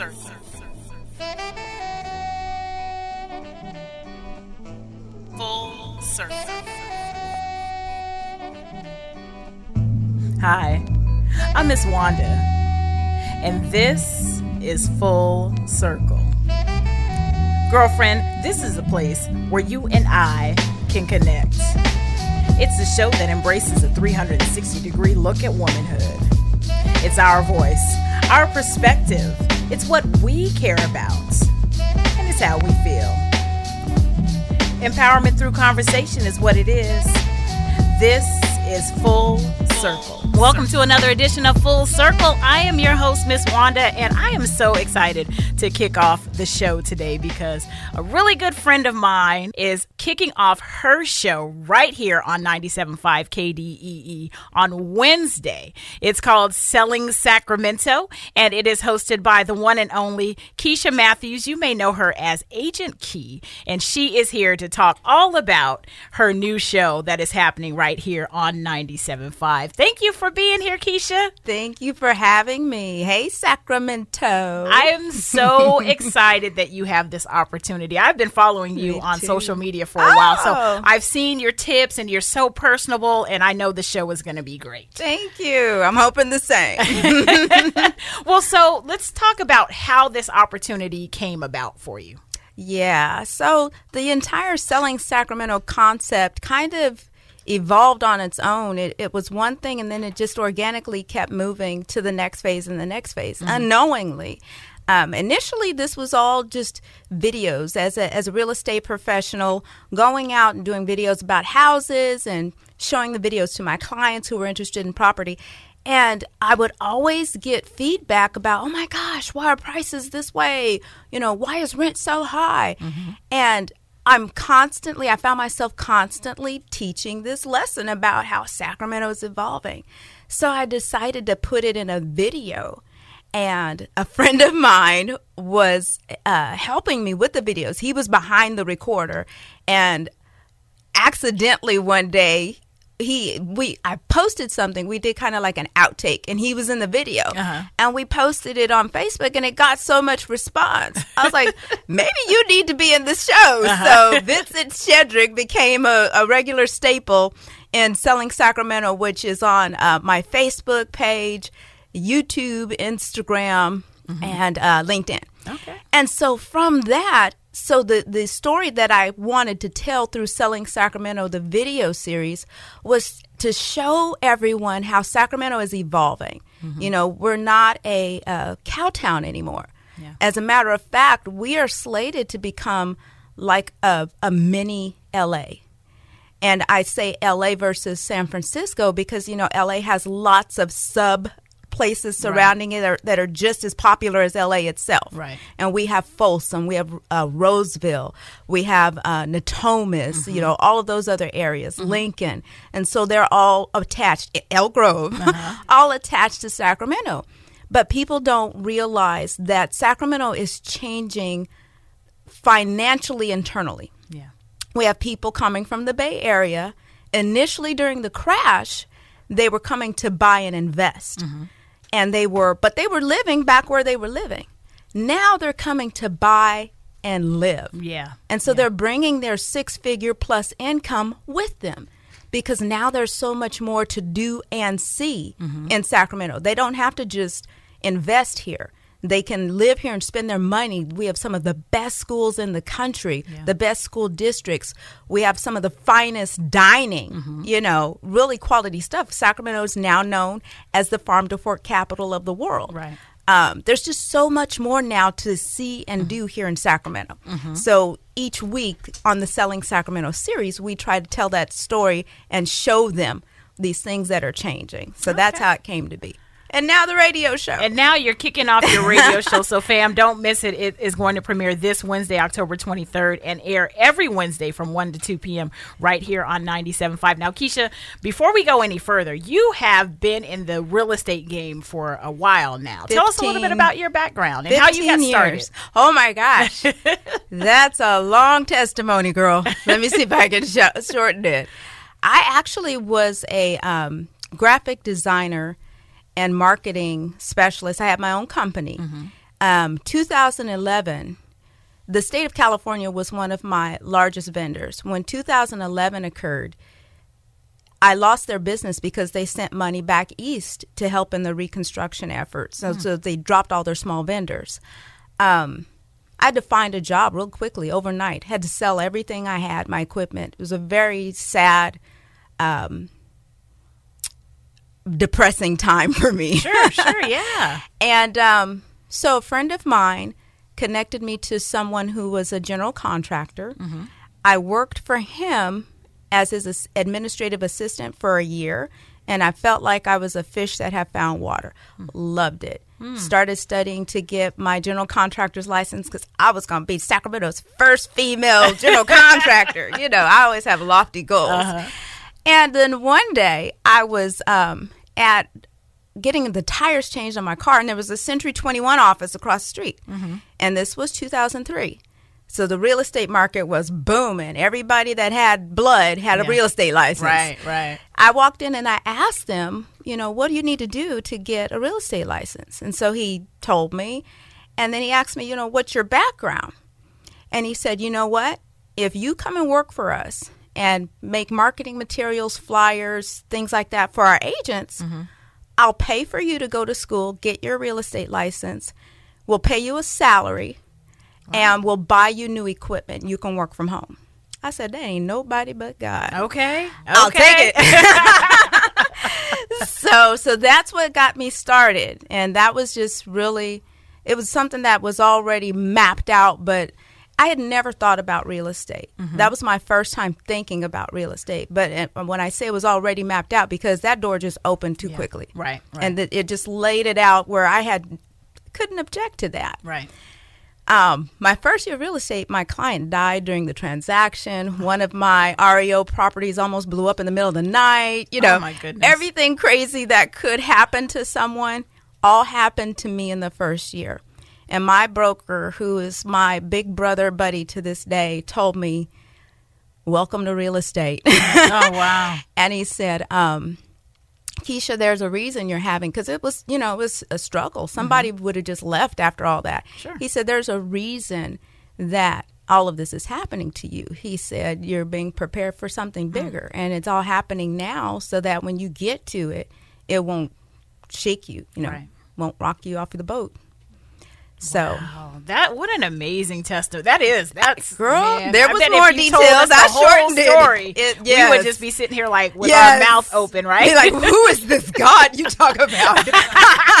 Full circle. Hi, I'm Miss Wanda, and this is Full Circle. Girlfriend, this is a place where you and I can connect. It's a show that embraces a 360 degree look at womanhood. It's our voice, our perspective. It's what we care about, and it's how we feel. Empowerment through conversation is what it is. This is Full Circle. Welcome to another edition of Full Circle. I am your host, Miss Wanda, and I am so excited to kick off the show today because a really good friend of mine is kicking off her show right here on 97.5 KDEE on Wednesday. It's called Selling Sacramento, and it is hosted by the one and only Keisha Mathews. You may know her as Agent Kee, and she is here to talk all about her new show that is happening right here on 97.5. Thank you for being here, Keisha. Thank you for having me. Hey, Sacramento. I am so excited that you have this opportunity. I've been following you Me on too. social media for a while, so Oh. I've seen your tips and you're so personable, and I know the show is going to be great. Thank you. I'm hoping the same. Well, so let's talk about how this opportunity came about for you. yeah. So the entire Selling Sacramento concept kind of evolved on its own. It, it was one thing, and then it just organically kept moving to the next phase and the next phase, unknowingly. Um, initially, this was all just videos as a, as a real estate professional, going out and doing videos about houses and showing the videos to my clients who were interested in property. And I would always get feedback about, oh my gosh, why are prices this way? You know, why is rent so high? And I'm constantly, I found myself constantly teaching this lesson about how Sacramento is evolving. So I decided to put it in a video. And a friend of mine was uh, helping me with the videos. He was behind the recorder. And accidentally one day, he we I posted something. We did kind of like an outtake, and he was in the video, Uh-huh. and we posted it on Facebook, and it got so much response. I was like, maybe you need to be in the show. So Vincent Shedrick became a, a regular staple in Selling Sacramento, which is on uh, my Facebook page, YouTube, Instagram, and uh, LinkedIn. Okay. And so from that, so the the story that I wanted to tell through Selling Sacramento, the video series, was to show everyone how Sacramento is evolving. You know, we're not a uh, cow town anymore. Yeah. As a matter of fact, we are slated to become like a, a mini LA. And I say LA versus San Francisco because, you know, LA has lots of sub places surrounding it are, that are just as popular as LA itself. Right. And we have Folsom, we have uh, Roseville, we have uh, Natomas, you know, all of those other areas, Lincoln. And so they're all attached, Elk Grove, all attached to Sacramento. But people don't realize that Sacramento is changing financially internally. Yeah. We have people coming from the Bay Area. Initially, during the crash, they were coming to buy and invest. And they were, but they were living back where they were living. Now they're coming to buy and live. Yeah. And so they're bringing their six figure plus income with them because now there's so much more to do and see mm-hmm. in Sacramento. They don't have to just invest here. They can live here and spend their money. We have some of the best schools in the country, Yeah. the best school districts. We have some of the finest dining, mm-hmm. you know, really quality stuff. Sacramento is now known as the farm to fork capital of the world Right. um, there's just so much more now to see and mm-hmm. do here in Sacramento. Mm-hmm. So each week on the Selling Sacramento series, we try to tell that story and show them these things that are changing. So that's how it came to be. And now the radio show. And now you're kicking off your radio show. So, fam, don't miss it. It is going to premiere this Wednesday, October 23rd, and air every Wednesday from 1 to 2 p.m. right here on 97.5. Now, Keisha, before we go any further, you have been in the real estate game for a while now. Tell us a little bit about your background and how you got 15 started. years. Oh my gosh. That's a long testimony, girl. Let me see if I can sh- shorten it. I actually was a um, graphic designer and marketing specialist. I had my own company. Um, 2011, the state of California was one of my largest vendors. When 2011 occurred, I lost their business because they sent money back east to help in the reconstruction efforts. So, so they dropped all their small vendors. Um, I had to find a job real quickly overnight. Had to sell everything I had, my equipment. It was a very sad, um, depressing time for me. Sure, sure, yeah. and um, so a friend of mine connected me to someone who was a general contractor. I worked for him as his administrative assistant for a year, and I felt like I was a fish that had found water. Loved it. Started studying to get my general contractor's license because I was going to be Sacramento's first female general contractor. You know, I always have lofty goals. And then one day I was um, at getting the tires changed on my car, and there was a Century 21 office across the street. Mm-hmm. And this was 2003. So the real estate market was booming. Everybody that had blood had a real estate license. Right, right. I walked in and I asked them, you know, what do you need to do to get a real estate license? And so he told me. And then he asked me, you know, what's your background? And he said, you know what? If you come and work for us and make marketing materials, flyers, things like that for our agents, mm-hmm. I'll pay for you to go to school, get your real estate license. We'll pay you a salary and we'll buy you new equipment. You can work from home. I said, that ain't nobody but God Okay. I'll take it. so so that's what got me started and that was just really it was something that was already mapped out but I had never thought about real estate. That was my first time thinking about real estate. But uh, when I say it was already mapped out, because that door just opened too quickly, Right, right. And that it just laid it out where I had couldn't object to that. Right. Um, my first year of real estate, my client died during the transaction. One of my REO properties almost blew up in the middle of the night. You know, Oh, my goodness. everything crazy that could happen to someone all happened to me in the first year. And my broker, who is my big brother buddy to this day, told me, Welcome to real estate. Oh wow. and he said, um, Keisha, there's a reason you're having because it was, you know, it was a struggle. Somebody would have just left after all that. Sure. He said, there's a reason that all of this is happening to you. He said, you're being prepared for something bigger, and it's all happening now, so that when you get to it, it won't shake you, you know, Right. won't rock you off of the boat. So. Oh, that what an amazing testimony. That is. That's Girl, man, there I was more if you told details. I shortened story. It- We yes. would just be sitting here like with Yes. our mouth open, right? Be like, who is this God you talk about?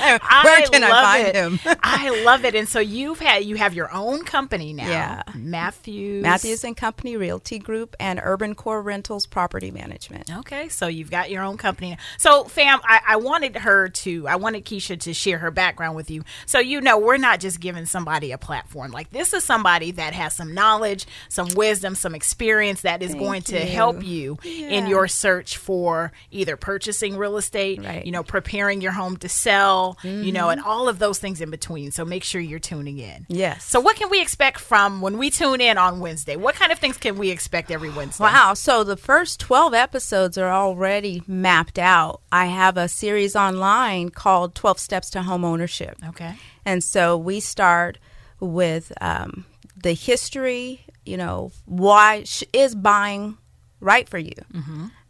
Where can I, love find it. him? I love it. And so you've had you have your own company now. Yeah. Mathews. Mathews and Company Realty Group and Urban Core Rentals Property Management. Okay, so you've got your own company. So, fam, I, I wanted her to, I wanted Keisha to share her background with you. So, you know, we're not just giving somebody a platform. Like, this is somebody that has some knowledge, some wisdom, some experience that is going to help you in your search for either purchasing real estate, Right. you know, preparing your home to sell, you know, and all of those things in between. So, make sure you're tuning in. Yes. So, what can we expect from when we tune in on Wednesday? What kind of things can we expect every Wednesday? Wow. So the first 12 episodes are already mapped out. I have a series online called 12 Steps to Home Ownership. Okay. And so we start with um, the history, you know, why sh- is buying right for you?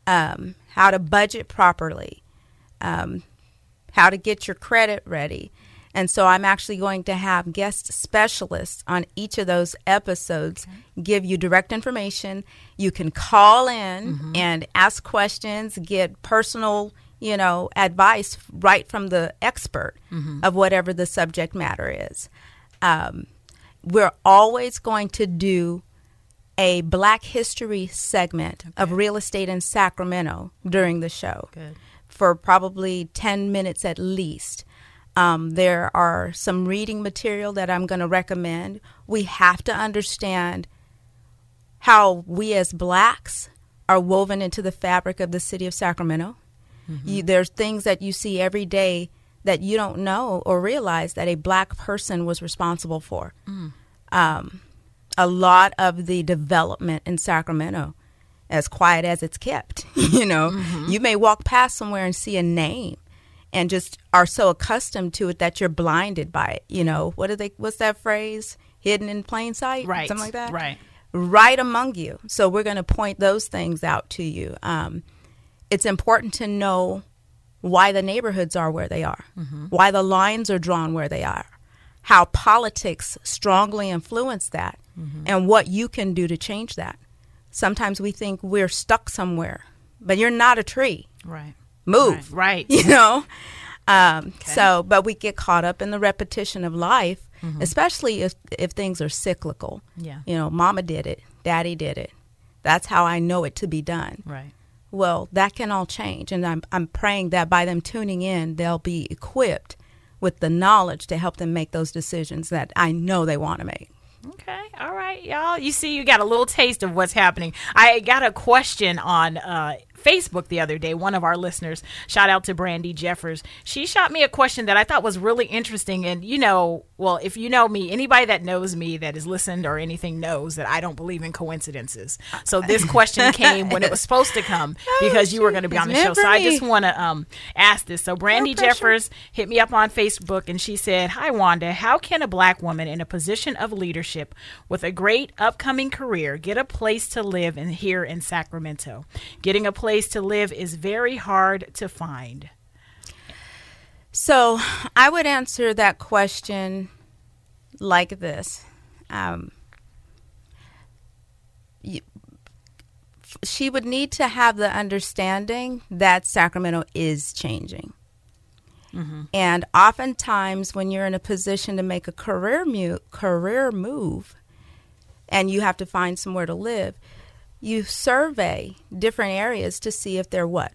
Um, how to budget properly, um, how to get your credit ready. And so I'm actually going to have guest specialists on each of those episodes give you direct information. You can call in and ask questions, get personal, you know, advice right from the expert of whatever the subject matter is. Um, we're always going to do a Black History segment of real estate in Sacramento during the show Good. For probably 10 minutes at least. Um, there are some reading material that I'm going to recommend. We have to understand how we as blacks are woven into the fabric of the city of Sacramento. You, there's things that you see every day that you don't know or realize that a black person was responsible for. Um, a lot of the development in Sacramento, as quiet as it's kept, you know, you may walk past somewhere and see a name, and just are so accustomed to it that you're blinded by it. You know, what are they what's that phrase? Hidden in plain sight? Right. Something like that? Right. Right among you. So we're going to point those things out to you. Um, it's important to know why the neighborhoods are where they are, Mm-hmm. why the lines are drawn where they are, how politics strongly influence that, Mm-hmm. and what you can do to change that. Sometimes we think we're stuck somewhere, but you're not a tree. Right. Move. Right. You know? Um, So, but we get caught up in the repetition of life, Mm-hmm. especially if, if things are cyclical. Yeah. You know, mama did it, daddy did it. That's how I know it to be done. Right. Well, that can all change. And I'm, I'm praying that by them tuning in, they'll be equipped with the knowledge to help them make those decisions that I know they want to make. Okay. All right, y'all. You see, you got a little taste of what's happening. I got a question on uh, Facebook the other day. One of our listeners, shout out to Brandy Jeffers. She shot me a question that I thought was really interesting. And, you know, well, if you know me, anybody that knows me that has listened or anything knows that I don't believe in coincidences. So this question came when it was supposed to come because you were going to be on the show. So I just want to um, ask this. So Brandy pressure. Jeffers hit me up on Facebook and she said, Hi, Wanda. How can a black woman in a position of leadership with a great upcoming career get a place to live in here in Sacramento? Getting a place to live is very hard to find. So I would answer that question like this. Um, you, she would need to have the understanding that Sacramento is changing. And oftentimes, when you're in a position to make a career mu- career move, and you have to find somewhere to live, you survey different areas to see if they're what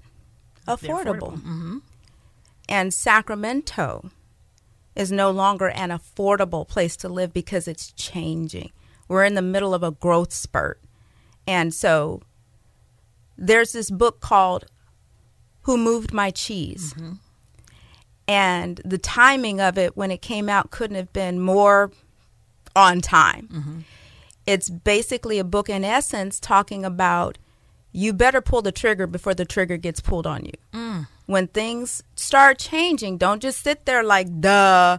They're affordable. Mhm. And Sacramento is no longer an affordable place to live because it's changing. We're in the middle of a growth spurt. And so there's this book called Who Moved My Cheese? And the timing of it when it came out couldn't have been more on time. It's basically a book, in essence, talking about you better pull the trigger before the trigger gets pulled on you. Mm. When things start changing, don't just sit there like, duh,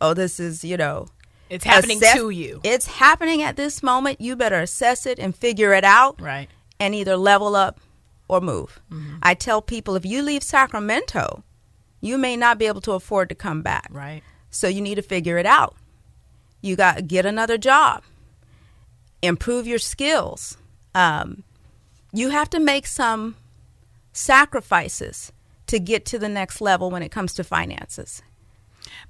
oh, this is, you know, It's happening assess- to you. It's happening at this moment. You better assess it and figure it out Right. and either level up or move. Mm-hmm. I tell people if you leave Sacramento, you may not be able to afford to come back. Right. So you need to figure it out. You got to get another job, improve your skills. Um, you have to make some sacrifices to get to the next level when it comes to finances.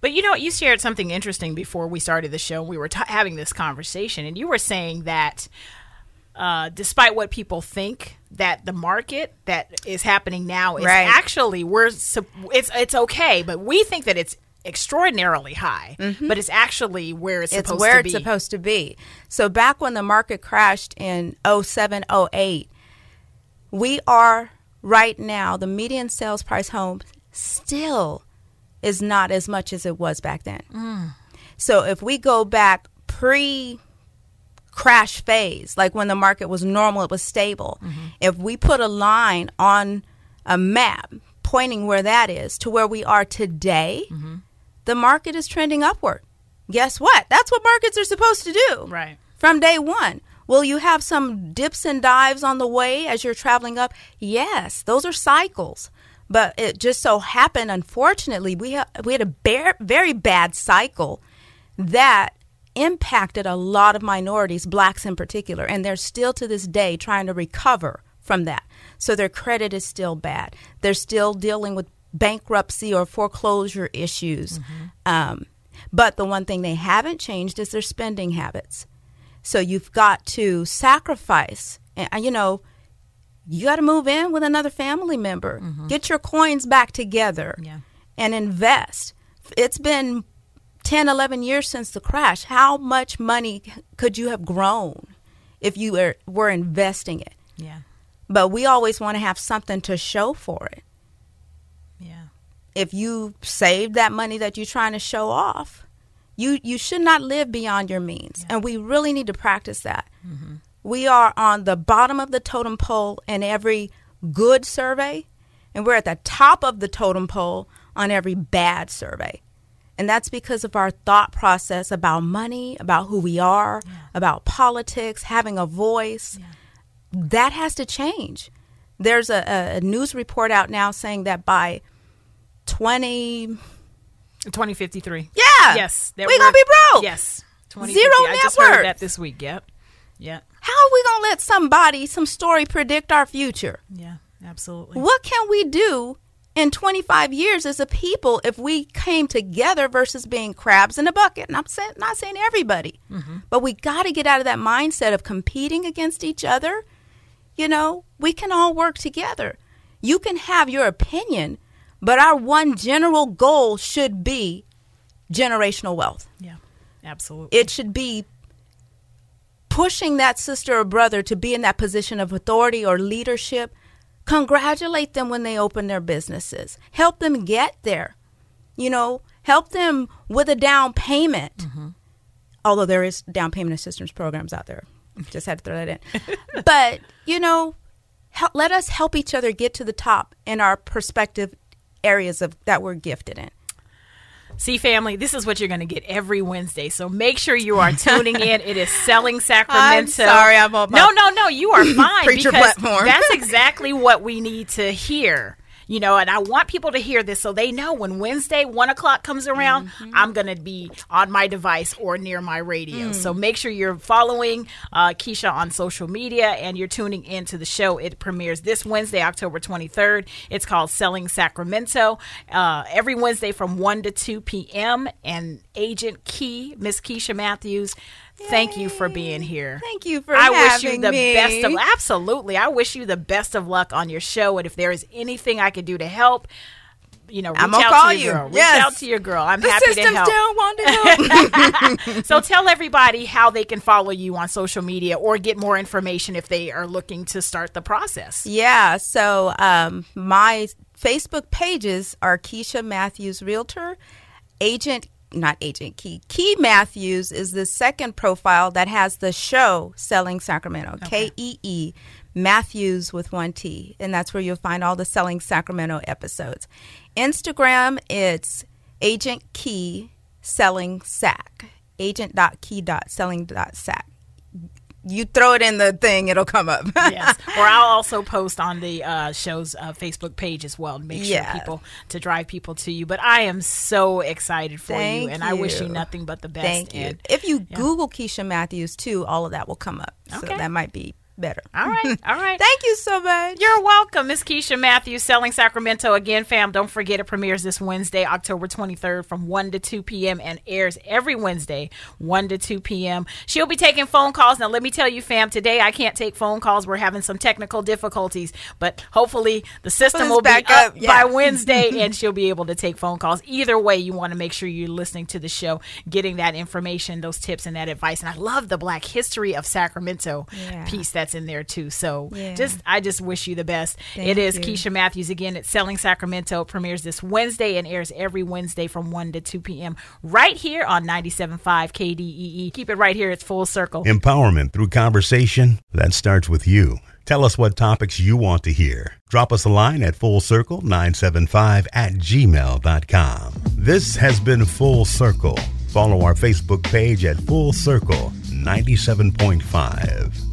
But you know what? You shared something interesting before we started the show. We were t- having this conversation, and you were saying that uh, despite what people think, that the market that is happening now is Right. actually we're it's it's okay, but we think that it's extraordinarily high, but it's actually where it's, Mm-hmm. it's supposed where to it's be. supposed to be. So back when the market crashed in 07, 08, we are right now, the median sales price home still is not as much as it was back then. Mm. So if we go back pre crash phase, like when the market was normal, it was stable. Mm-hmm. If we put a line on a map pointing where that is to where we are today, Mm-hmm. The market is trending upward. Guess what? That's what markets are supposed to do right. from day one. Will you have some dips and dives on the way as you're traveling up? Yes, those are cycles. But it just so happened, unfortunately, we, ha- we had a bare, very bad cycle that impacted a lot of minorities, blacks in particular, and they're still to this day trying to recover from that. So their credit is still bad. They're still dealing with bankruptcy or foreclosure issues. Um, but the one thing they haven't changed is their spending habits. So you've got to sacrifice. And, uh, you know, you got to move in with another family member. Get your coins back together Yeah. and invest. It's been 10, 11 years since the crash. How much money could you have grown if you were, were investing it? Yeah. But we always want to have something to show for it. Yeah. If you saved that money that you're trying to show off, you, you should not live beyond your means. And we really need to practice that. Mm-hmm. We are on the bottom of the totem pole in every good survey, and we're at the top of the totem pole on every bad survey. And that's because of our thought process about money, about who we are, yeah. about politics, having a voice. Yeah. That has to change. There's a, a, news report out now saying that by 20. 2053. Yeah. Yes. We're going to be broke. Yes. Zero I net just heard that this week. Yep. Yep. How are we going to let somebody, some story predict our future? Yeah, absolutely. What can we do in 25 years as a people if we came together versus being crabs in a bucket. And I'm saying, not saying everybody, mm-hmm. but we got to get out of that mindset of competing against each other. You know, we can all work together. You can have your opinion, but our one general goal should be generational wealth. Yeah, absolutely. It should be pushing that sister or brother to be in that position of authority or leadership Congratulate them when they open their businesses. Help them get there. You know, help them with a down payment. Mm-hmm. Although there is down payment assistance programs out there. Just had to throw that in. but, you know, let us help each other get to the top in our perspective areas of that we're gifted in. See, family, this is what you're going to get every Wednesday. So make sure you are tuning in. It is Selling Sacramento. I'm sorry, I'm on No, no, no. You are fine. Preacher platform. that's exactly what we need to hear you know, and I want people to hear this so they know when Wednesday, one o'clock comes around, mm-hmm. I'm going to be on my device or near my radio. Mm. So make sure you're following uh, Keisha on social media and you're tuning into the show. It premieres this Wednesday, October 23rd. It's called Selling Sacramento. Uh, every Wednesday from 1 to 2 p.m. And Agent Kee, Miss Keisha Mathews, Thank you for being here. Thank you for I wish you the me. best of absolutely. I wish you the best of luck on your show. And if there is anything I do to help, you know, reach I'm gonna out call to your you. Girl. Yes. Reach out to your girl. I'm the happy to help. Still want to help. so tell everybody how they can follow you on social media or get more information if they are looking to start the process. Yeah. So um, my Facebook pages are Keisha Mathews Realtor, Agent not Agent Kee. Kee Mathews is the second profile that has the show Selling Sacramento. K E E Mathews with one T. And that's where you'll find all the Selling Sacramento episodes. Instagram, it's Agent Kee Selling Sac. Agent.kee.selling.sac you throw it in the thing, it'll come up. yes. Or I'll also post on the uh, show's uh, Facebook page as well to make sure yeah. people to drive people to you. But I am so excited for Thank you, and you. I wish you nothing but the best. Thank you. if you yeah. Google Keisha Mathews too, all of that will come up. Okay. So that might be better. All right. All right. Thank you so much. You're welcome, Miss Keisha Mathews, Selling Sacramento. Again, fam, don't forget it premieres this Wednesday, October 23rd from 1 to 2 p.m. and airs every Wednesday, 1 to 2 p.m. She'll be taking phone calls. Now, let me tell you, fam, today I can't take phone calls. We're having some technical difficulties, but hopefully the system will back be up, up yeah. by Wednesday and she'll be able to take phone calls. Either way, you want to make sure you're listening to the show, getting that information, those tips, and that advice. And I love the Black History of Sacramento yeah. piece that's in there, too. So so yeah. just I just wish you the best. Thank it is you. Keisha Mathews again. It's Selling Sacramento. Premieres this Wednesday and airs every Wednesday from 1 to 2 p.m. right here on 97.5 KDEE. Keep it right here. It's full circle. Empowerment through conversation. That starts with you. Tell us what topics you want to hear. Drop us a line at fullcircle975 at gmail.com. This has been Full Circle. Follow our Facebook page at Full Circle 97.5.